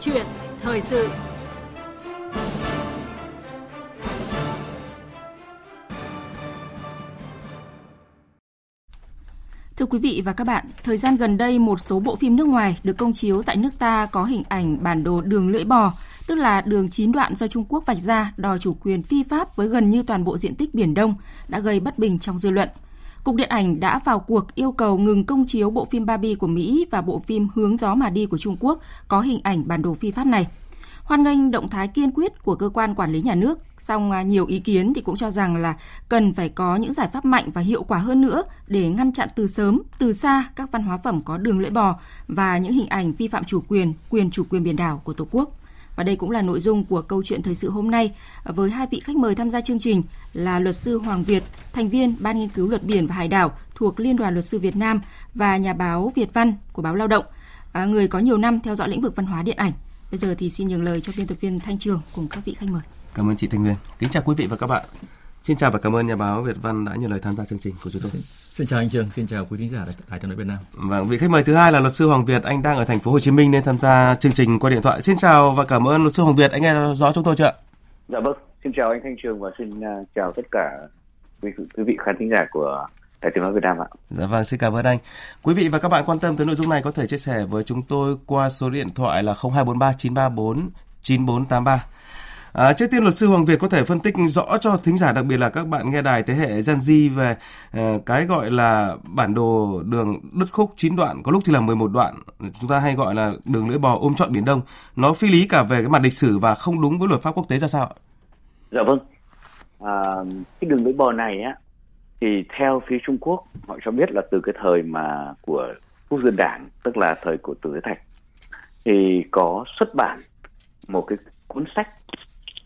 chuyện thời sự Thưa quý vị và các bạn, thời gian gần đây một số bộ phim nước ngoài được công chiếu tại nước ta có hình ảnh bản đồ đường lưỡi bò, tức là đường chín đoạn do Trung Quốc vạch ra đòi chủ quyền phi pháp với gần như toàn bộ diện tích Biển Đông, đã gây bất bình trong dư luận. Cục Điện ảnh đã vào cuộc yêu cầu ngừng công chiếu bộ phim Barbie của Mỹ và bộ phim Hướng gió mà đi của Trung Quốc có hình ảnh bản đồ phi pháp này. Hoan nghênh động thái kiên quyết của cơ quan quản lý nhà nước, song à, nhiều ý kiến thì cũng cho rằng là cần phải có những giải pháp mạnh và hiệu quả hơn nữa để ngăn chặn từ sớm, từ xa các văn hóa phẩm có đường lưỡi bò và những hình ảnh vi phạm chủ quyền, quyền chủ quyền biển đảo của Tổ quốc. Và đây cũng là nội dung của câu chuyện thời sự hôm nay với hai vị khách mời tham gia chương trình là luật sư Hoàng Việt, thành viên Ban nghiên cứu luật biển và hải đảo thuộc Liên đoàn luật sư Việt Nam và nhà báo Việt Văn của báo Lao động, à, người có nhiều năm theo dõi lĩnh vực văn hóa điện ảnh. Bây giờ thì xin nhường lời cho biên tập viên Thanh Trường cùng các vị khách mời. Cảm ơn chị Thanh Nguyên. Kính chào quý vị và các bạn. Xin chào và cảm ơn nhà báo Việt Văn đã nhận lời tham gia chương trình của chúng tôi. Xin chào anh Trường, xin chào quý khán giả Đài tiếng nói Việt Nam. Vâng, vị khách mời thứ hai là luật sư Hoàng Việt, anh đang ở thành phố Hồ Chí Minh nên tham gia chương trình qua điện thoại. Xin chào và cảm ơn luật sư Hoàng Việt, anh nghe rõ chúng tôi chưa ạ? Dạ vâng, xin chào anh Thanh Trường và xin uh, chào tất cả quý, quý vị khán thính giả của Đài tiếng nói Việt Nam ạ. Dạ vâng, xin cảm ơn anh. Quý vị và các bạn quan tâm tới nội dung này có thể chia sẻ với chúng tôi qua số điện thoại là 0243 934 9483. À, trước tiên luật sư Hoàng Việt có thể phân tích rõ cho thính giả đặc biệt là các bạn nghe đài thế hệ Gen Z về uh, cái gọi là bản đồ đường đất khúc 9 đoạn, có lúc thì là 11 đoạn, chúng ta hay gọi là đường lưỡi bò ôm trọn biển Đông. Nó phi lý cả về cái mặt lịch sử và không đúng với luật pháp quốc tế ra sao Dạ vâng. À, cái đường lưỡi bò này á thì theo phía Trung Quốc họ cho biết là từ cái thời mà của quốc dân đảng tức là thời của Từ Thế Thạch thì có xuất bản một cái cuốn sách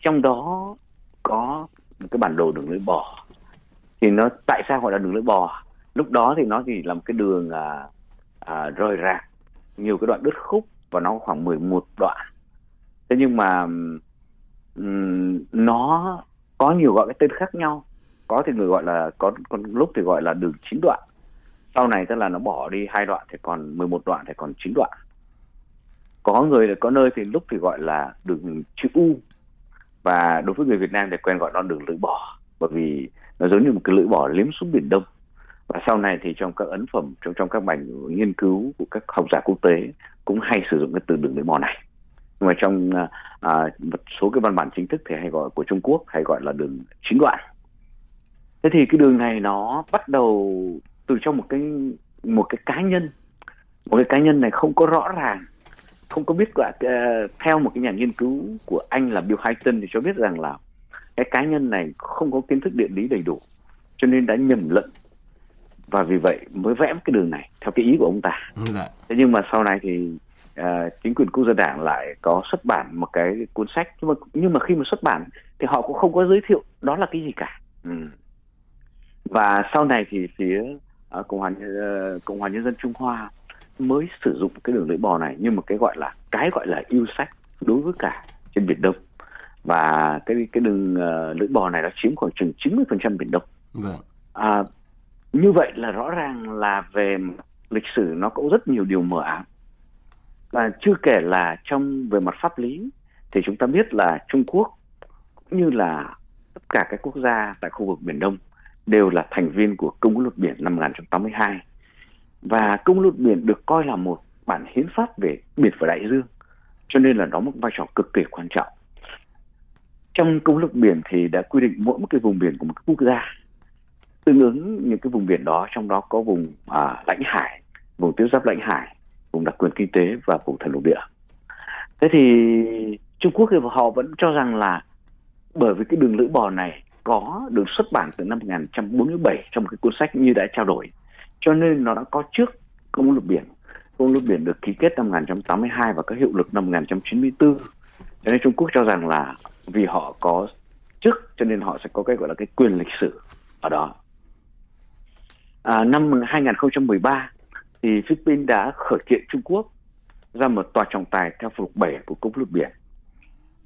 trong đó có một cái bản đồ đường lưỡi bò. Thì nó tại sao gọi là đường lưỡi bò? Lúc đó thì nó chỉ là một cái đường à, à, rời rạc nhiều cái đoạn đứt khúc và nó khoảng 11 đoạn. Thế nhưng mà um, nó có nhiều gọi cái tên khác nhau. Có thì người gọi là có con lúc thì gọi là đường chín đoạn. Sau này tức là nó bỏ đi hai đoạn thì còn 11 đoạn thì còn chín đoạn. Có người có nơi thì lúc thì gọi là đường chữ U và đối với người Việt Nam thì quen gọi nó đường lưỡi bò bởi vì nó giống như một cái lưỡi bò liếm xuống biển Đông. Và sau này thì trong các ấn phẩm trong trong các bài nghiên cứu của các học giả quốc tế cũng hay sử dụng cái từ đường lưỡi bò này. Nhưng mà trong à, à một số cái văn bản chính thức thì hay gọi của Trung Quốc hay gọi là đường chính đoạn. Thế thì cái đường này nó bắt đầu từ trong một cái một cái cá nhân. Một cái cá nhân này không có rõ ràng không có biết gọi uh, theo một cái nhà nghiên cứu của anh là Bill Hayton thì cho biết rằng là cái cá nhân này không có kiến thức địa lý đầy đủ cho nên đã nhầm lẫn và vì vậy mới vẽ cái đường này theo cái ý của ông ta. Dạ. Thế nhưng mà sau này thì uh, chính quyền quốc gia đảng lại có xuất bản một cái cuốn sách nhưng mà nhưng mà khi mà xuất bản thì họ cũng không có giới thiệu đó là cái gì cả. Ừ. Và sau này thì phía uh, cộng hòa uh, cộng hòa nhân dân Trung Hoa mới sử dụng cái đường lưỡi bò này như một cái gọi là cái gọi là yêu sách đối với cả trên biển Đông và cái cái đường uh, lưỡi bò này nó chiếm khoảng chừng 90% biển Đông. Vâng. À, như vậy là rõ ràng là về lịch sử nó cũng rất nhiều điều mờ ám và chưa kể là trong về mặt pháp lý thì chúng ta biết là Trung Quốc cũng như là tất cả các quốc gia tại khu vực biển Đông đều là thành viên của Công ước luật biển năm 1982 và công luật biển được coi là một bản hiến pháp về biển và đại dương. Cho nên là nó một vai trò cực kỳ quan trọng. Trong công luật biển thì đã quy định mỗi một cái vùng biển của một quốc gia. Tương ứng những cái vùng biển đó trong đó có vùng à, lãnh hải vùng tiếp giáp lãnh hải vùng đặc quyền kinh tế và vùng thần lục địa. Thế thì trung quốc thì họ vẫn cho rằng là bởi vì cái đường lưỡi bò này có được xuất bản từ năm 1947 trong một cái cuốn sách như đã trao đổi cho nên nó đã có trước công ước luật biển. Công ước luật biển được ký kết năm 1982 và có hiệu lực năm 1994 cho nên Trung Quốc cho rằng là vì họ có trước cho nên họ sẽ có cái gọi là cái quyền lịch sử ở đó. À, năm 2013 thì Philippines đã khởi kiện Trung Quốc ra một tòa trọng tài theo phụ lục 7 của công ước luật biển.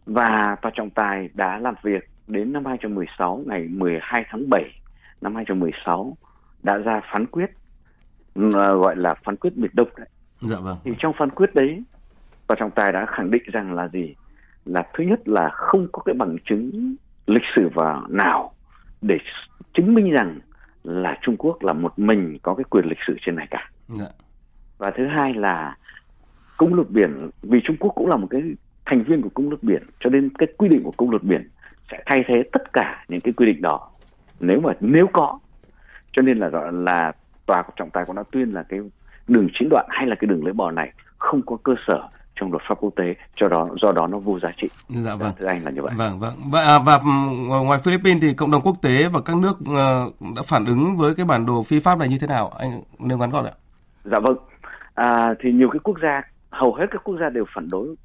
Và tòa trọng tài đã làm việc đến năm 2016 ngày 12 tháng 7 năm 2016 đã ra phán quyết gọi là phán quyết biệt đông đấy. Dạ vâng. Thì trong phán quyết đấy tòa trọng tài đã khẳng định rằng là gì là thứ nhất là không có cái bằng chứng lịch sử vào nào để chứng minh rằng là Trung Quốc là một mình có cái quyền lịch sử trên này cả. Dạ. Và thứ hai là cung luật biển vì Trung Quốc cũng là một cái thành viên của cung luật biển cho nên cái quy định của cung luật biển sẽ thay thế tất cả những cái quy định đó nếu mà nếu có cho nên là là tòa trọng tài cũng đã tuyên là cái đường chín đoạn hay là cái đường lưỡi bò này không có cơ sở trong luật pháp quốc tế cho đó do đó nó vô giá trị. Dạ vâng. Thưa anh là như vậy. Vâng vâng. Và, à, và ngoài Philippines thì cộng đồng quốc tế và các nước uh, đã phản ứng với cái bản đồ phi pháp này như thế nào? Anh nêu ngắn gọn ạ. Dạ vâng. À, thì nhiều cái quốc gia hầu hết các quốc gia đều phản đối.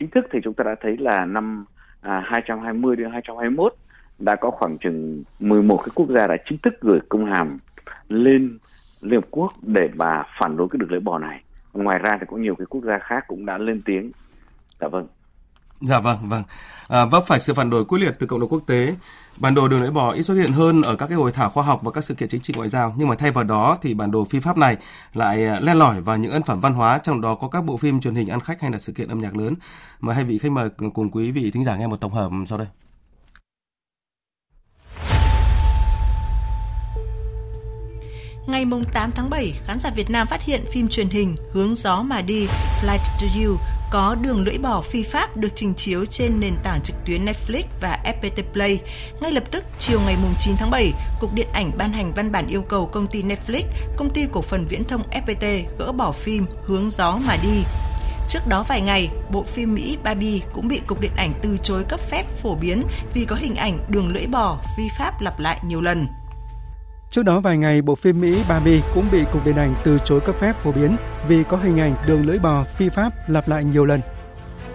Chính thức thì chúng ta đã thấy là năm à, 220 đến 221 đã có khoảng chừng 11 cái quốc gia đã chính thức gửi công hàm lên Liên Hợp Quốc để mà phản đối cái đường lưỡi bò này ngoài ra thì có nhiều cái quốc gia khác cũng đã lên tiếng dạ vâng Dạ vâng, vâng. À, vấp phải sự phản đối quyết liệt từ cộng đồng quốc tế. Bản đồ đường lưỡi bò ít xuất hiện hơn ở các cái hội thảo khoa học và các sự kiện chính trị ngoại giao, nhưng mà thay vào đó thì bản đồ phi pháp này lại à, len lỏi vào những ấn phẩm văn hóa, trong đó có các bộ phim truyền hình ăn khách hay là sự kiện âm nhạc lớn. Mà hai vị khách mời cùng quý vị thính giả nghe một tổng hợp sau đây. Ngày 8 tháng 7, khán giả Việt Nam phát hiện phim truyền hình Hướng gió mà đi, Flight to You có đường lưỡi bò phi pháp được trình chiếu trên nền tảng trực tuyến Netflix và FPT Play. Ngay lập tức, chiều ngày 9 tháng 7, Cục Điện ảnh ban hành văn bản yêu cầu công ty Netflix, công ty cổ phần viễn thông FPT gỡ bỏ phim Hướng gió mà đi. Trước đó vài ngày, bộ phim Mỹ Barbie cũng bị Cục Điện ảnh từ chối cấp phép phổ biến vì có hình ảnh đường lưỡi bò phi pháp lặp lại nhiều lần. Trước đó vài ngày, bộ phim Mỹ Barbie cũng bị Cục Điện ảnh từ chối cấp phép phổ biến vì có hình ảnh đường lưỡi bò phi pháp lặp lại nhiều lần.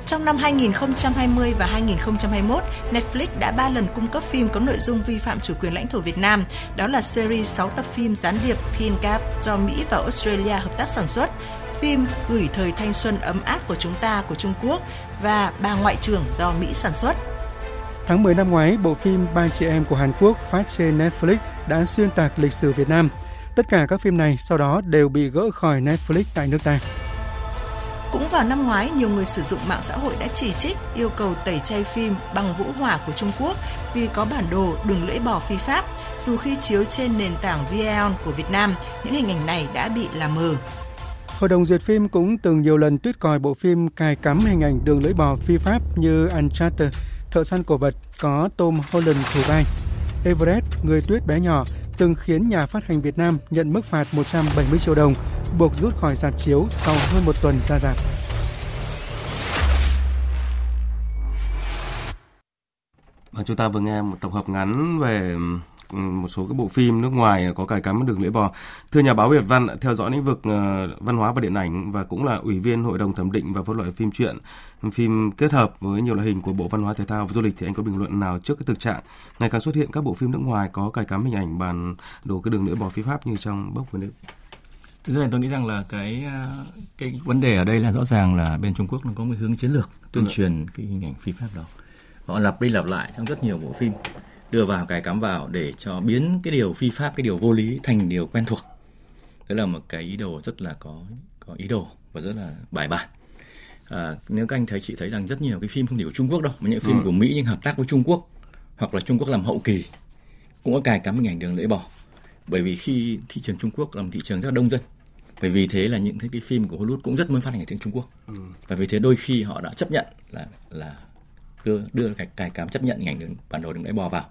Trong năm 2020 và 2021, Netflix đã 3 lần cung cấp phim có nội dung vi phạm chủ quyền lãnh thổ Việt Nam. Đó là series 6 tập phim gián điệp Pin Gap do Mỹ và Australia hợp tác sản xuất, phim Gửi thời thanh xuân ấm áp của chúng ta của Trung Quốc và Bà Ngoại trưởng do Mỹ sản xuất. Tháng 10 năm ngoái, bộ phim Ba chị em của Hàn Quốc phát trên Netflix đã xuyên tạc lịch sử Việt Nam. Tất cả các phim này sau đó đều bị gỡ khỏi Netflix tại nước ta. Cũng vào năm ngoái, nhiều người sử dụng mạng xã hội đã chỉ trích yêu cầu tẩy chay phim bằng vũ hỏa của Trung Quốc vì có bản đồ đường lưỡi bò phi pháp. Dù khi chiếu trên nền tảng Vion của Việt Nam, những hình ảnh này đã bị làm mờ. Hội đồng duyệt phim cũng từng nhiều lần tuyết còi bộ phim cài cắm hình ảnh đường lưỡi bò phi pháp như Uncharted thợ săn cổ vật có Tom Holland thủ vai. Everest, người tuyết bé nhỏ, từng khiến nhà phát hành Việt Nam nhận mức phạt 170 triệu đồng, buộc rút khỏi dạp chiếu sau hơn một tuần ra dạp. Và vâng, chúng ta vừa nghe một tổng hợp ngắn về một số các bộ phim nước ngoài có cài cắm đường lưỡi bò. Thưa nhà báo Việt Văn, theo dõi lĩnh vực ờ, văn hóa và điện ảnh và cũng là ủy viên hội đồng thẩm định và phân loại phim truyện, phim kết hợp với nhiều loại hình của Bộ Văn hóa Thể thao và Du lịch thì anh có bình luận nào trước cái thực trạng ngày càng xuất hiện các bộ phim nước ngoài có cài cắm hình ảnh bản đồ cái đường lưỡi bò phi pháp như trong bốc với nước? Thực ra tôi nghĩ rằng là cái ờ, cái vấn đề ở đây là rõ ràng là bên Trung Quốc nó có một hướng chiến lược tuyên dạ. truyền cái hình ảnh phi pháp đó. Họ lặp đi lặp lại trong rất nhiều bộ phim đưa vào cài cắm vào để cho biến cái điều phi pháp cái điều vô lý thành điều quen thuộc đó là một cái ý đồ rất là có có ý đồ và rất là bài bản à, nếu các anh thấy chị thấy rằng rất nhiều cái phim không chỉ của Trung Quốc đâu mà những phim ừ. của Mỹ nhưng hợp tác với Trung Quốc hoặc là Trung Quốc làm hậu kỳ cũng có cài cắm hình ảnh đường lưỡi bò bởi vì khi thị trường Trung Quốc là một thị trường rất đông dân bởi vì thế là những cái, cái phim của Hollywood cũng rất muốn phát hành ở tiếng Trung Quốc ừ. và vì thế đôi khi họ đã chấp nhận là là đưa đưa cái cài cắm chấp nhận hình ảnh đường, bản đồ đường lưỡi bò vào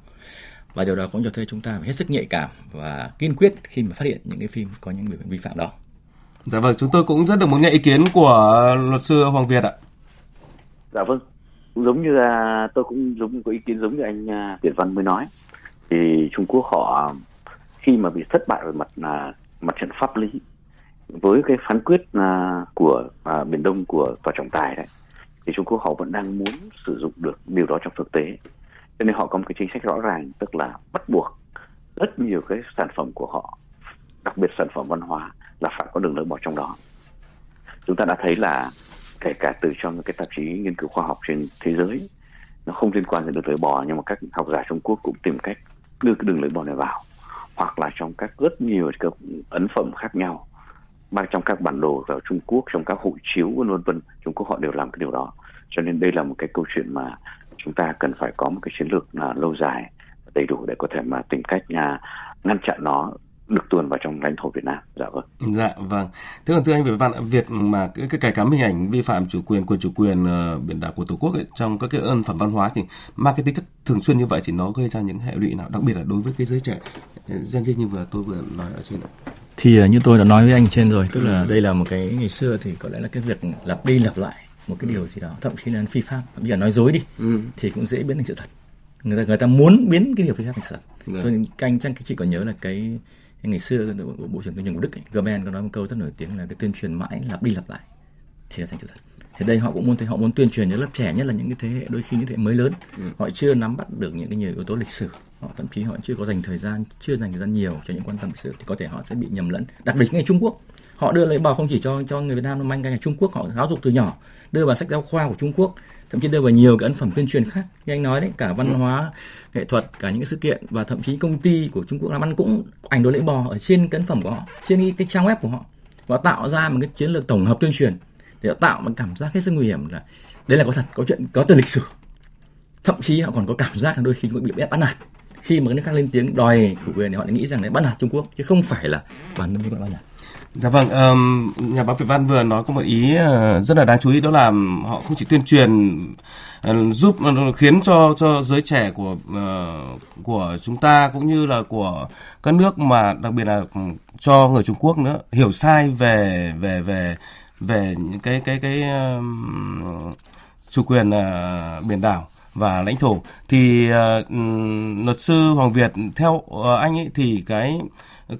và điều đó cũng cho thấy chúng ta phải hết sức nhạy cảm và kiên quyết khi mà phát hiện những cái phim có những biểu hiện vi phạm đó. Dạ vâng, chúng tôi cũng rất được muốn nghe ý kiến của luật sư Hoàng Việt ạ. Dạ vâng, cũng giống như là tôi cũng giống có ý kiến giống như anh à, Việt Văn mới nói thì Trung Quốc họ khi mà bị thất bại về mặt là mặt trận pháp lý với cái phán quyết à, của à, miền Đông của tòa trọng tài đấy thì Trung Quốc họ vẫn đang muốn sử dụng được điều đó trong thực tế. Cho nên họ có một cái chính sách rõ ràng, tức là bắt buộc rất nhiều cái sản phẩm của họ, đặc biệt sản phẩm văn hóa, là phải có đường lưỡi bò trong đó. Chúng ta đã thấy là kể cả từ trong cái tạp chí nghiên cứu khoa học trên thế giới, nó không liên quan đến đường lưỡi bò nhưng mà các học giả Trung Quốc cũng tìm cách đưa cái đường lưỡi bò này vào. Hoặc là trong các rất nhiều các ấn phẩm khác nhau mang trong các bản đồ vào Trung Quốc trong các hộ chiếu vân vân vân Trung Quốc họ đều làm cái điều đó cho nên đây là một cái câu chuyện mà chúng ta cần phải có một cái chiến lược là lâu dài đầy đủ để có thể mà tìm cách nhà ngăn chặn nó được tuồn vào trong lãnh thổ Việt Nam. Dạ vâng. Dạ vâng. Thế còn thưa anh về văn việc mà cái, cái cài cắm hình ảnh vi phạm chủ quyền quyền chủ quyền uh, biển đảo của Tổ quốc ấy, trong các cái ân phẩm văn hóa thì mang cái tính chất thường xuyên như vậy thì nó gây ra những hệ lụy nào đặc biệt là đối với cái giới trẻ ờ, Gen Z như vừa tôi vừa nói ở trên ạ. Thì uh, như tôi đã nói với anh trên rồi, tức là đây là một cái ngày xưa thì có lẽ là cái việc lặp đi lặp lại một cái điều gì đó thậm chí là phi pháp bây giờ nói dối đi ừ. thì cũng dễ biến thành sự thật người ta người ta muốn biến cái điều phi pháp thành sự thật Được. tôi canh chắc chị còn nhớ là cái ngày xưa bộ trưởng tuyên truyền của đức ấy, Gerben có nói một câu rất nổi tiếng là cái tuyên truyền mãi lặp đi lặp lại thì là thành sự thật thì đây họ cũng muốn thấy họ muốn tuyên truyền cho lớp trẻ nhất là những cái thế hệ đôi khi những thế hệ mới lớn ừ. họ chưa nắm bắt được những cái nhiều yếu tố lịch sử họ thậm chí họ chưa có dành thời gian chưa dành thời gian nhiều cho những quan tâm lịch sử thì có thể họ sẽ bị nhầm lẫn. Đặc biệt ngày Trung Quốc họ đưa lấy bò không chỉ cho cho người Việt Nam mà anh ngay Trung Quốc họ giáo dục từ nhỏ đưa vào sách giáo khoa của Trung Quốc thậm chí đưa vào nhiều cái ấn phẩm tuyên truyền khác. Như anh nói đấy cả văn hóa nghệ thuật cả những cái sự kiện và thậm chí công ty của Trung Quốc làm ăn cũng ảnh đồ lễ bò ở trên cái ấn phẩm của họ trên cái, cái trang web của họ. Và tạo ra một cái chiến lược tổng hợp tuyên truyền để tạo một cảm giác hết sức nguy hiểm là đấy là có thật có chuyện có từ lịch sử. Thậm chí họ còn có cảm giác là đôi khi cũng bị bắt nạt khi mà nước khác lên tiếng đòi chủ quyền thì họ nghĩ rằng đấy bắt nạt Trung Quốc chứ không phải là bản thân Trung bắt nạt Dạ vâng, um, nhà báo Việt Văn vừa nói có một ý uh, rất là đáng chú ý đó là họ không chỉ tuyên truyền uh, giúp uh, khiến cho cho giới trẻ của uh, của chúng ta cũng như là của các nước mà đặc biệt là ừ, cho người Trung Quốc nữa hiểu sai về về về về những cái cái cái uh, chủ quyền uh, biển đảo và lãnh thổ thì uh, luật sư Hoàng Việt theo uh, anh ấy thì cái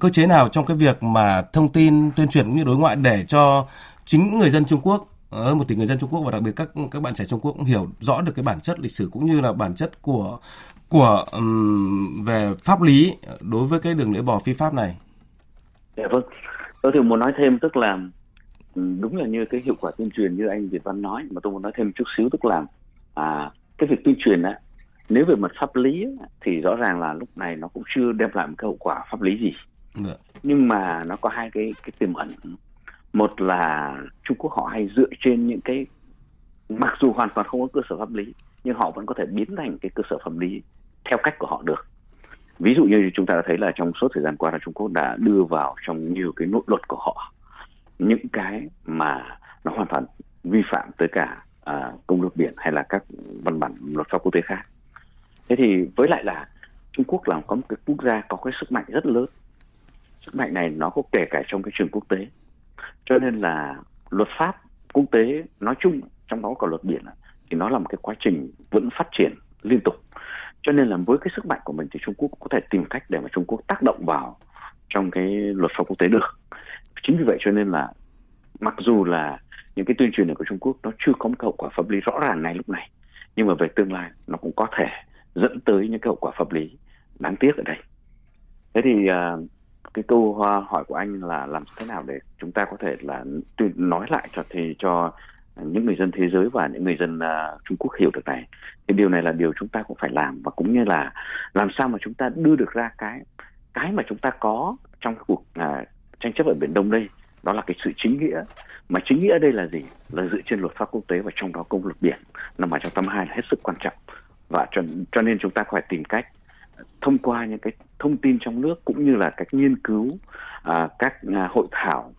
cơ chế nào trong cái việc mà thông tin tuyên truyền cũng như đối ngoại để cho chính người dân Trung Quốc hơn một tỷ người dân Trung Quốc và đặc biệt các các bạn trẻ Trung Quốc cũng hiểu rõ được cái bản chất lịch sử cũng như là bản chất của của um, về pháp lý đối với cái đường lưỡi bò phi pháp này. Dạ vâng. Tôi thì muốn nói thêm tức là đúng là như cái hiệu quả tuyên truyền như anh Việt Văn nói mà tôi muốn nói thêm chút xíu tức là à, cái việc tuyên truyền á nếu về mặt pháp lý thì rõ ràng là lúc này nó cũng chưa đem lại một cái hậu quả pháp lý gì. Dạ. nhưng mà nó có hai cái cái tiềm ẩn. Một là Trung Quốc họ hay dựa trên những cái mặc dù hoàn toàn không có cơ sở pháp lý nhưng họ vẫn có thể biến thành cái cơ sở pháp lý theo cách của họ được. Ví dụ như chúng ta đã thấy là trong suốt thời gian qua là Trung Quốc đã đưa vào trong nhiều cái nội luật của họ những cái mà nó hoàn toàn vi phạm tới cả à, công luật biển hay là các văn bản luật pháp quốc tế khác. Thế thì với lại là Trung Quốc là có một cái quốc gia có cái sức mạnh rất lớn. Sức mạnh này nó có kể cả trong cái trường quốc tế. Cho nên là luật pháp quốc tế nói chung trong đó có luật biển thì nó là một cái quá trình vẫn phát triển liên tục. Cho nên là với cái sức mạnh của mình thì Trung Quốc có thể tìm cách để mà Trung Quốc tác động vào trong cái luật pháp quốc tế được. Chính vì vậy cho nên là mặc dù là những cái tuyên truyền này của Trung Quốc nó chưa có một hậu quả pháp lý rõ ràng ngay lúc này. Nhưng mà về tương lai nó cũng có thể dẫn tới những cái hậu quả pháp lý đáng tiếc ở đây. Thế thì uh, cái câu hỏi của anh là làm thế nào để chúng ta có thể là nói lại cho thì cho những người dân thế giới và những người dân uh, Trung Quốc hiểu được này. Thì điều này là điều chúng ta cũng phải làm và cũng như là làm sao mà chúng ta đưa được ra cái cái mà chúng ta có trong cuộc uh, tranh chấp ở biển Đông đây đó là cái sự chính nghĩa. Mà chính nghĩa đây là gì? Là dựa trên luật pháp quốc tế và trong đó công luật biển. Nằm ở trong tâm hai là hết sức quan trọng. Và cho, cho nên chúng ta phải tìm cách thông qua những cái thông tin trong nước cũng như là các nghiên cứu à, các à, hội thảo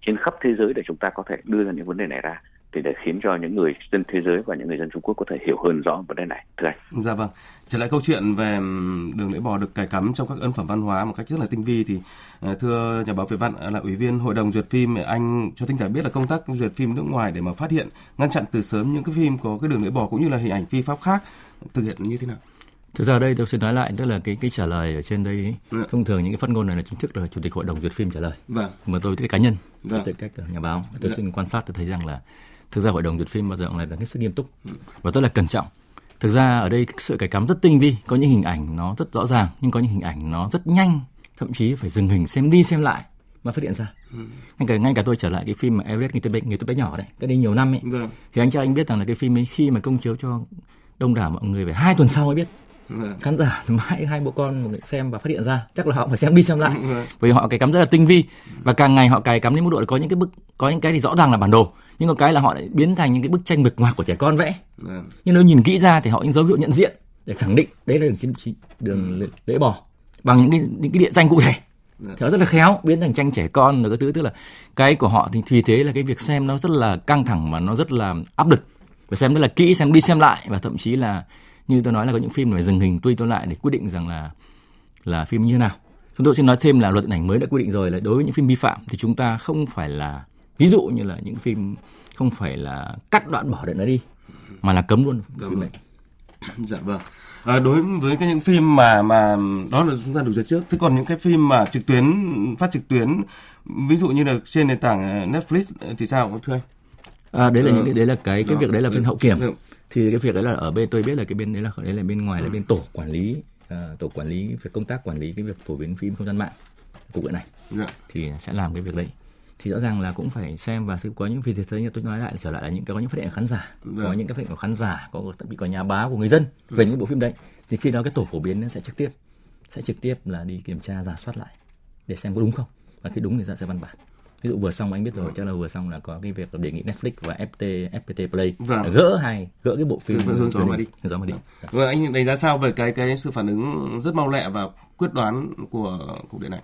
trên khắp thế giới để chúng ta có thể đưa ra những vấn đề này ra thì để khiến cho những người dân thế giới và những người dân Trung Quốc có thể hiểu hơn rõ vấn đề này. Thưa anh. Dạ vâng. Trở lại câu chuyện về đường lưỡi bò được cài cắm trong các ấn phẩm văn hóa một cách rất là tinh vi thì à, thưa nhà báo Việt Văn là ủy viên hội đồng duyệt phim anh cho thính giả biết là công tác duyệt phim nước ngoài để mà phát hiện ngăn chặn từ sớm những cái phim có cái đường lưỡi bò cũng như là hình ảnh phi pháp khác thực hiện như thế nào? Thực ra đây tôi xin nói lại tức là cái cái trả lời ở trên đây ừ. thông thường những cái phát ngôn này là chính thức là chủ tịch hội đồng duyệt phim trả lời. Vâng. Mà tôi cái cá nhân, vâng. tư cách nhà báo, tôi vâng. xin quan sát tôi thấy rằng là thực ra hội đồng duyệt phim bao giờ cũng là hết sức nghiêm túc ừ. và rất là cẩn trọng. Thực ra ở đây sự cài cắm rất tinh vi, có những hình ảnh nó rất rõ ràng nhưng có những hình ảnh nó rất nhanh, thậm chí phải dừng hình xem đi xem lại mà phát hiện ra. Ừ. Ngay cả ngay cả tôi trở lại cái phim mà Everest người tôi bé người tôi bé nhỏ đấy, cái đây nhiều năm ấy. Vâng. Thì anh cho anh biết rằng là cái phim ấy khi mà công chiếu cho đông đảo mọi người phải hai tuần sau mới biết Vâng. khán giả mãi hai bố con xem và phát hiện ra chắc là họ phải xem đi xem lại vâng. vì họ cài cắm rất là tinh vi và càng ngày họ cài cắm đến mức độ là có những cái bức có những cái thì rõ ràng là bản đồ nhưng có cái là họ lại biến thành những cái bức tranh mực ngoạc của trẻ con vẽ vâng. nhưng nếu nhìn kỹ ra thì họ những dấu hiệu nhận diện để khẳng định đấy là đường chính trị đường ừ. lễ bò bằng những cái những cái địa danh cụ thể thì nó rất là khéo biến thành tranh trẻ con rồi cái thứ tức là cái của họ thì vì thế là cái việc xem nó rất là căng thẳng mà nó rất là áp lực phải xem rất là kỹ xem đi xem lại và thậm chí là như tôi nói là có những phim phải dừng hình tuy tôi lại để quyết định rằng là là phim như thế nào. Chúng tôi xin nói thêm là luật điện ảnh mới đã quy định rồi là đối với những phim vi phạm thì chúng ta không phải là ví dụ như là những phim không phải là cắt đoạn bỏ đoạn nó đi mà là cấm luôn phim này. dạ vâng. À, đối với cái những phim mà mà đó là chúng ta đủ duyệt trước. Thế còn những cái phim mà trực tuyến phát trực tuyến ví dụ như là trên nền tảng Netflix thì sao thưa anh? À, đấy là ờ, những cái đấy là cái cái đó, việc đấy là bên hậu kiểm. được. Thì cái việc đấy là ở bên tôi biết là cái bên đấy là đấy là bên ngoài là bên tổ quản lý à, tổ quản lý về công tác quản lý cái việc phổ biến phim không gian mạng cục điện này dạ. thì sẽ làm cái việc đấy. Thì rõ ràng là cũng phải xem và sẽ có những vì thế như tôi nói lại trở lại là những cái có những phát hiện của khán giả dạ. có những cái phát hiện của khán giả có thậm chí có nhà báo của người dân về những bộ phim đấy. Thì khi đó cái tổ phổ biến nó sẽ trực tiếp sẽ trực tiếp là đi kiểm tra giả soát lại để xem có đúng không? Và khi đúng thì ra sẽ văn bản ví dụ vừa xong anh biết rồi chắc là vừa xong là có cái việc đề nghị Netflix và FPT FPT Play vâng. gỡ hai gỡ cái bộ phim hướng gió mà đi hướng gió mà đi vâng. vâng anh đánh giá sao về cái cái sự phản ứng rất mau lẹ và quyết đoán của cục điện này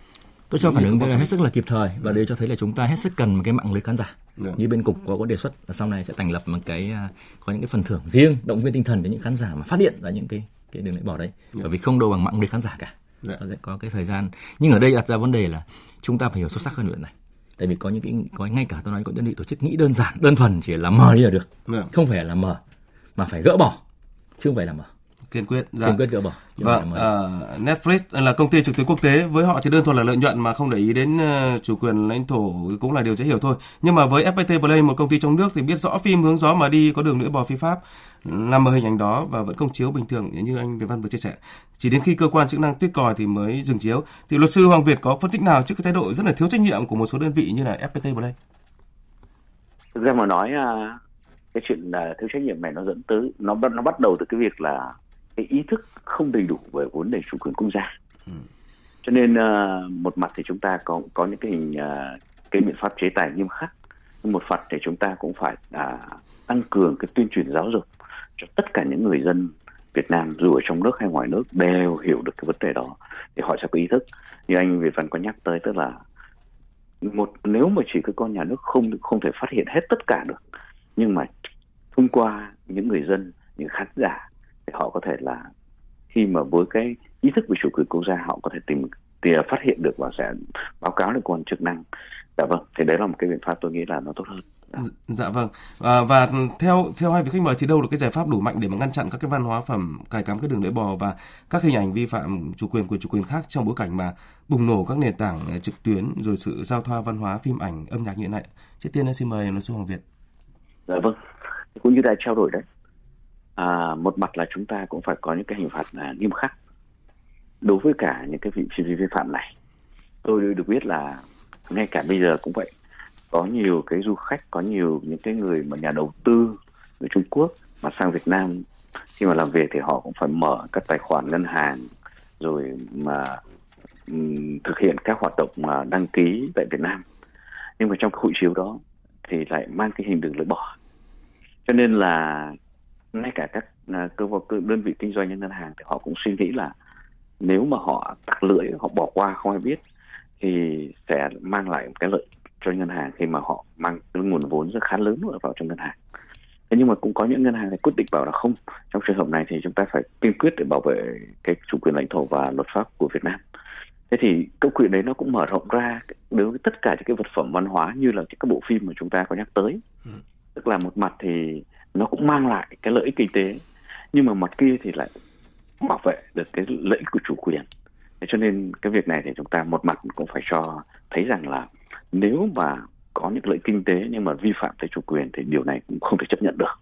tôi cho phản ứng là hết sức là kịp thời và đây cho thấy là chúng ta hết sức cần một cái mạng lưới khán giả yeah. Dạ. như bên cục có có đề xuất là sau này sẽ thành lập một cái à, có những cái phần thưởng riêng động viên tinh thần đến những khán giả mà phát hiện ra những cái cái đường lưỡi bỏ đấy yeah. Dạ. bởi vì không đâu bằng mạng lưới khán giả cả yeah. Dạ. nó sẽ có cái thời gian nhưng ở đây đặt ra vấn đề là chúng ta phải hiểu sâu sắc hơn chuyện này tại vì có những cái có ngay cả tôi nói có đơn vị tổ chức nghĩ đơn giản đơn thuần chỉ là mờ đi là được yeah. không phải là mờ mà phải gỡ bỏ chứ không phải là mờ kiên quyết dạ. kiên quyết gỡ bỏ. Vâng uh, Netflix là công ty trực tuyến quốc tế với họ thì đơn thuần là lợi nhuận mà không để ý đến uh, chủ quyền lãnh thổ cũng là điều dễ hiểu thôi. Nhưng mà với FPT Play một công ty trong nước thì biết rõ phim hướng gió mà đi có đường lưỡi bò phi pháp nằm ở hình ảnh đó và vẫn công chiếu bình thường như anh Việt Văn vừa chia sẻ. Chỉ đến khi cơ quan chức năng tuyết còi thì mới dừng chiếu. Thì luật sư Hoàng Việt có phân tích nào trước cái thái độ rất là thiếu trách nhiệm của một số đơn vị như là FPT Play? Thực ra mà nói à, cái chuyện là thiếu trách nhiệm này nó dẫn tới nó nó bắt đầu từ cái việc là cái ý thức không đầy đủ về vấn đề chủ quyền quốc gia. Ừ. cho nên uh, một mặt thì chúng ta có có những cái hình uh, cái biện pháp chế tài nghiêm khắc. Nhưng một mặt thì chúng ta cũng phải uh, tăng cường cái tuyên truyền giáo dục cho tất cả những người dân Việt Nam dù ở trong nước hay ngoài nước đều hiểu được cái vấn đề đó thì họ sẽ có ý thức. Như anh Việt Văn có nhắc tới tức là một nếu mà chỉ cơ quan nhà nước không không thể phát hiện hết tất cả được nhưng mà thông qua những người dân những khán giả thì họ có thể là khi mà với cái ý thức về chủ quyền quốc gia họ có thể tìm tìm phát hiện được và sẽ báo cáo cơ quan chức năng. Dạ vâng thì đấy là một cái biện pháp tôi nghĩ là nó tốt hơn. Dạ, dạ vâng. À, và theo theo hai vị khách mời thì đâu là cái giải pháp đủ mạnh để mà ngăn chặn các cái văn hóa phẩm cài cắm cái đường lưỡi bò và các hình ảnh vi phạm chủ quyền của chủ quyền khác trong bối cảnh mà bùng nổ các nền tảng à, trực tuyến rồi sự giao thoa văn hóa phim ảnh âm nhạc như thế này trước tiên xin mời luật sư Hoàng Việt. Dạ vâng. Cũng như đã trao đổi đấy à, một mặt là chúng ta cũng phải có những cái hình phạt à, nghiêm khắc đối với cả những cái vị trí vi phạm này. Tôi được biết là ngay cả bây giờ cũng vậy. Có nhiều cái du khách có nhiều những cái người mà nhà đầu tư người Trung Quốc mà sang Việt Nam khi mà làm việc thì họ cũng phải mở các tài khoản ngân hàng rồi mà um, thực hiện các hoạt động mà đăng ký tại Việt Nam. Nhưng mà trong cái hộ chiếu đó thì lại mang cái hình đường lưỡi bò cho nên là ngay cả các à, cơ quan đơn vị kinh doanh ngân hàng thì họ cũng suy nghĩ là nếu mà họ tặc lưỡi họ bỏ qua không ai biết thì sẽ mang lại một cái lợi cho ngân hàng khi mà họ mang cái nguồn vốn rất khá lớn vào trong ngân hàng. Thế nhưng mà cũng có những ngân hàng này quyết định bảo là không trong trường hợp này thì chúng ta phải kiên quyết để bảo vệ cái chủ quyền lãnh thổ và luật pháp của Việt Nam. Thế thì câu chuyện đấy nó cũng mở rộng ra đối với tất cả những cái vật phẩm văn hóa như là các bộ phim mà chúng ta có nhắc tới. Ừ. tức là một mặt thì nó cũng mang lại cái lợi ích kinh tế, nhưng mà mặt kia thì lại bảo vệ được cái lợi ích của chủ quyền. Thế cho nên cái việc này thì chúng ta một mặt cũng phải cho thấy rằng là nếu mà có những lợi kinh tế nhưng mà vi phạm tới chủ quyền thì điều này cũng không thể chấp nhận được.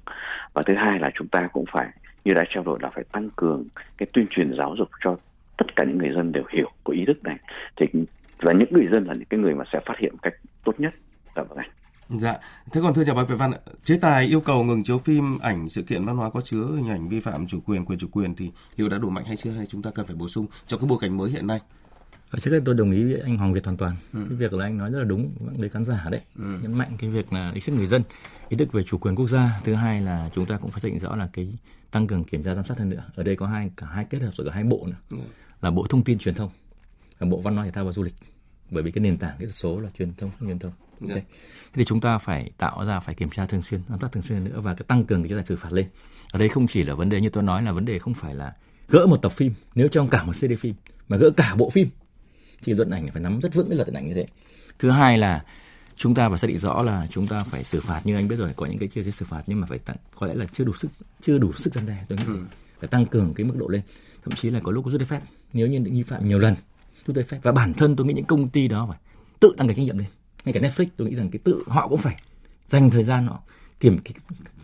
Và thứ hai là chúng ta cũng phải, như đã trao đổi là phải tăng cường cái tuyên truyền giáo dục cho tất cả những người dân đều hiểu có ý thức này. Thì, và những người dân là những cái người mà sẽ phát hiện cách tốt nhất. Là vâng Dạ, thế còn thưa nhà báo Việt Văn, chế tài yêu cầu ngừng chiếu phim ảnh sự kiện văn hóa có chứa hình ảnh vi phạm chủ quyền, quyền chủ quyền thì liệu đã đủ mạnh hay chưa hay chúng ta cần phải bổ sung trong cái bối cảnh mới hiện nay? Ở trước đây tôi đồng ý với anh Hoàng Việt hoàn toàn. Ừ. Cái việc là anh nói rất là đúng với khán giả đấy. Ừ. Nhấn mạnh cái việc là ý thức người dân, ý thức về chủ quyền quốc gia. Thứ hai là chúng ta cũng phải xác định rõ là cái tăng cường kiểm tra giám sát hơn nữa. Ở đây có hai cả hai kết hợp rồi cả hai bộ nữa. Ừ. Là Bộ Thông tin Truyền thông và Bộ Văn hóa Thể thao và Du lịch. Bởi vì cái nền tảng cái số là truyền thông truyền thông. Dạ. Okay. thì chúng ta phải tạo ra phải kiểm tra thường xuyên, giám sát thường xuyên nữa và cái tăng cường cái tài xử phạt lên. Ở đây không chỉ là vấn đề như tôi nói là vấn đề không phải là gỡ một tập phim nếu trong cả một CD phim mà gỡ cả bộ phim thì luật ảnh phải nắm rất vững cái luật ảnh như thế thứ hai là chúng ta phải xác định rõ là chúng ta phải xử phạt như anh biết rồi có những cái chưa xử phạt nhưng mà phải tăng, có lẽ là chưa đủ sức chưa đủ sức gian đe tôi nghĩ ừ. phải tăng cường cái mức độ lên thậm chí là có lúc có rút giấy phép nếu như vi phạm nhiều lần rút giấy phép và bản thân tôi nghĩ những công ty đó phải tự tăng cái trách nhiệm lên ngay cả Netflix tôi nghĩ rằng cái tự họ cũng phải dành thời gian họ kiểm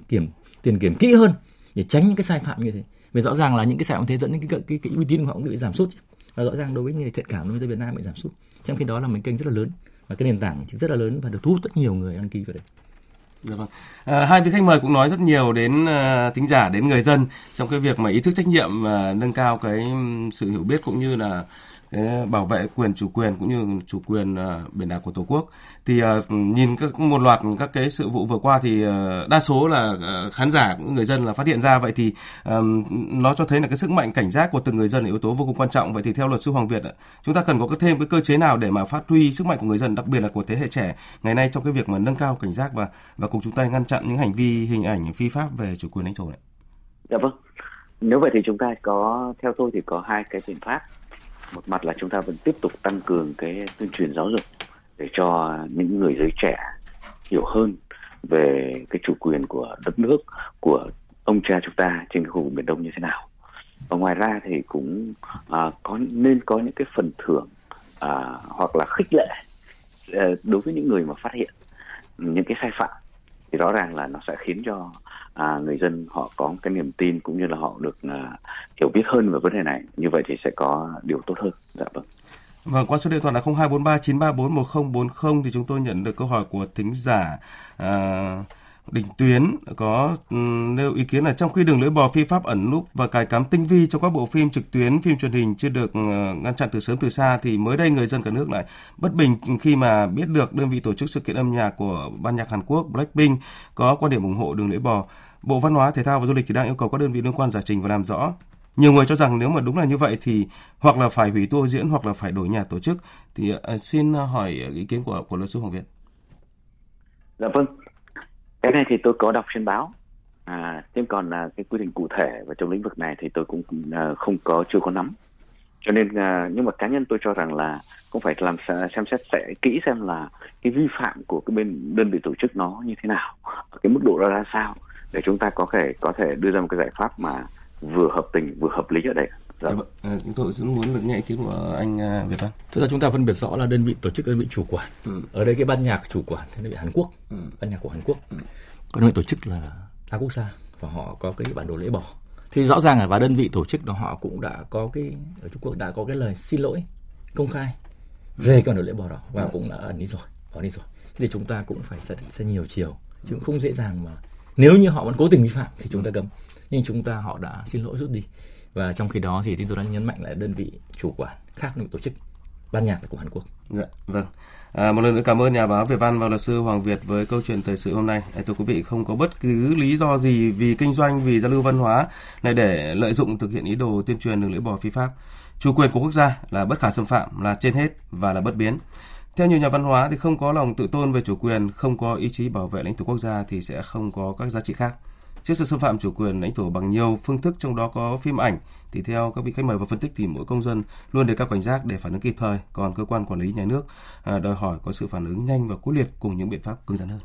kiểm tiền kiểm kỹ hơn để tránh những cái sai phạm như thế. Vì rõ ràng là những cái sai phạm thế dẫn đến cái cái, cái uy tín của họ cũng bị giảm sút và rõ ràng đối với người thiện cảm đối với Việt Nam bị giảm sút. Trong khi đó là một kênh rất là lớn và cái nền tảng rất là lớn và được thu hút rất nhiều người đăng ký vào đây Dạ vâng. À, hai vị khách mời cũng nói rất nhiều đến à, uh, tính giả đến người dân trong cái việc mà ý thức trách nhiệm uh, nâng cao cái sự hiểu biết cũng như là bảo vệ quyền chủ quyền cũng như chủ quyền à, biển đảo của tổ quốc thì à, nhìn các, một loạt các cái sự vụ vừa qua thì à, đa số là khán giả cũng người dân là phát hiện ra vậy thì nó cho thấy là cái sức mạnh cảnh giác của từng người dân là yếu tố vô cùng quan trọng vậy thì theo luật sư Hoàng Việt chúng ta cần có thêm cái cơ chế nào để mà phát huy sức mạnh của người dân, đặc biệt là của thế hệ trẻ ngày nay trong cái việc mà nâng cao cảnh giác và và cùng chúng ta ngăn chặn những hành vi, hình ảnh, phi pháp về chủ quyền lãnh thổ này. Dạ vâng. Nếu vậy thì chúng ta có, theo tôi thì có hai cái biện pháp một mặt là chúng ta vẫn tiếp tục tăng cường cái tuyên truyền giáo dục để cho những người giới trẻ hiểu hơn về cái chủ quyền của đất nước của ông cha chúng ta trên cái khu vực biển đông như thế nào. Và ngoài ra thì cũng à, có nên có những cái phần thưởng à, hoặc là khích lệ à, đối với những người mà phát hiện những cái sai phạm. Thì rõ ràng là nó sẽ khiến cho à, người dân họ có cái niềm tin cũng như là họ được à, hiểu biết hơn về vấn đề này. Như vậy thì sẽ có điều tốt hơn. Dạ vâng. Vâng, qua số điện thoại là 0243 934 1040 thì chúng tôi nhận được câu hỏi của thính giả à, Đình Tuyến có ừ, nêu ý kiến là trong khi đường lưỡi bò phi pháp ẩn núp và cài cắm tinh vi trong các bộ phim trực tuyến, phim truyền hình chưa được ờ, ngăn chặn từ sớm từ xa thì mới đây người dân cả nước lại bất bình khi mà biết được đơn vị tổ chức sự kiện âm nhạc của ban nhạc Hàn Quốc Blackpink có quan điểm ủng hộ đường lưỡi bò. Bộ Văn hóa, Thể thao và Du lịch thì đang yêu cầu các đơn vị liên quan giải trình và làm rõ. Nhiều người cho rằng nếu mà đúng là như vậy thì hoặc là phải hủy tour diễn hoặc là phải đổi nhà tổ chức. Thì uh, xin hỏi ý kiến của của luật sư Hoàng Việt. Dạ vâng, cái này thì tôi có đọc trên báo à thêm còn là cái quy định cụ thể và trong lĩnh vực này thì tôi cũng uh, không có chưa có nắm cho nên uh, nhưng mà cá nhân tôi cho rằng là cũng phải làm xem xét sẽ kỹ xem là cái vi phạm của cái bên đơn vị tổ chức nó như thế nào cái mức độ ra ra sao để chúng ta có thể có thể đưa ra một cái giải pháp mà vừa hợp tình vừa hợp lý ở đây Dạ. Vâng, à, chúng tôi cũng muốn được nghe ý kiến của anh à, Việt Văn. Thực ra chúng ta phân biệt rõ là đơn vị tổ chức đơn vị chủ quản. Ừ. Ở đây cái ban nhạc chủ quản thì đơn vị Hàn Quốc, ừ. ban nhạc của Hàn Quốc. Ừ. Còn đơn vị tổ chức là đa quốc gia và họ có cái bản đồ lễ bỏ. Thì rõ ràng là và đơn vị tổ chức đó họ cũng đã có cái ở Trung Quốc đã có cái lời xin lỗi công khai về cái bản đồ lễ bỏ đó và ừ. cũng đã ẩn đi rồi, bỏ đi rồi. Thế thì chúng ta cũng phải sẽ, sẽ nhiều chiều chứ cũng không dễ dàng mà nếu như họ vẫn cố tình vi phạm thì chúng ta cấm nhưng chúng ta họ đã xin lỗi rút đi và trong khi đó thì chúng tôi đã nhấn mạnh là đơn vị chủ quản khác đơn vị tổ chức ban nhạc của Hàn Quốc. Dạ, vâng. À, một lần nữa cảm ơn nhà báo Việt Văn và luật sư Hoàng Việt với câu chuyện thời sự hôm nay. À, thưa quý vị, không có bất cứ lý do gì vì kinh doanh, vì giao lưu văn hóa này để lợi dụng thực hiện ý đồ tuyên truyền đường lưỡi bò phi pháp. Chủ quyền của quốc gia là bất khả xâm phạm, là trên hết và là bất biến. Theo nhiều nhà văn hóa thì không có lòng tự tôn về chủ quyền, không có ý chí bảo vệ lãnh thổ quốc gia thì sẽ không có các giá trị khác. Trước sự xâm phạm chủ quyền lãnh thổ bằng nhiều phương thức trong đó có phim ảnh thì theo các vị khách mời và phân tích thì mỗi công dân luôn đề cao cảnh giác để phản ứng kịp thời, còn cơ quan quản lý nhà nước à, đòi hỏi có sự phản ứng nhanh và quyết liệt cùng những biện pháp cứng rắn hơn.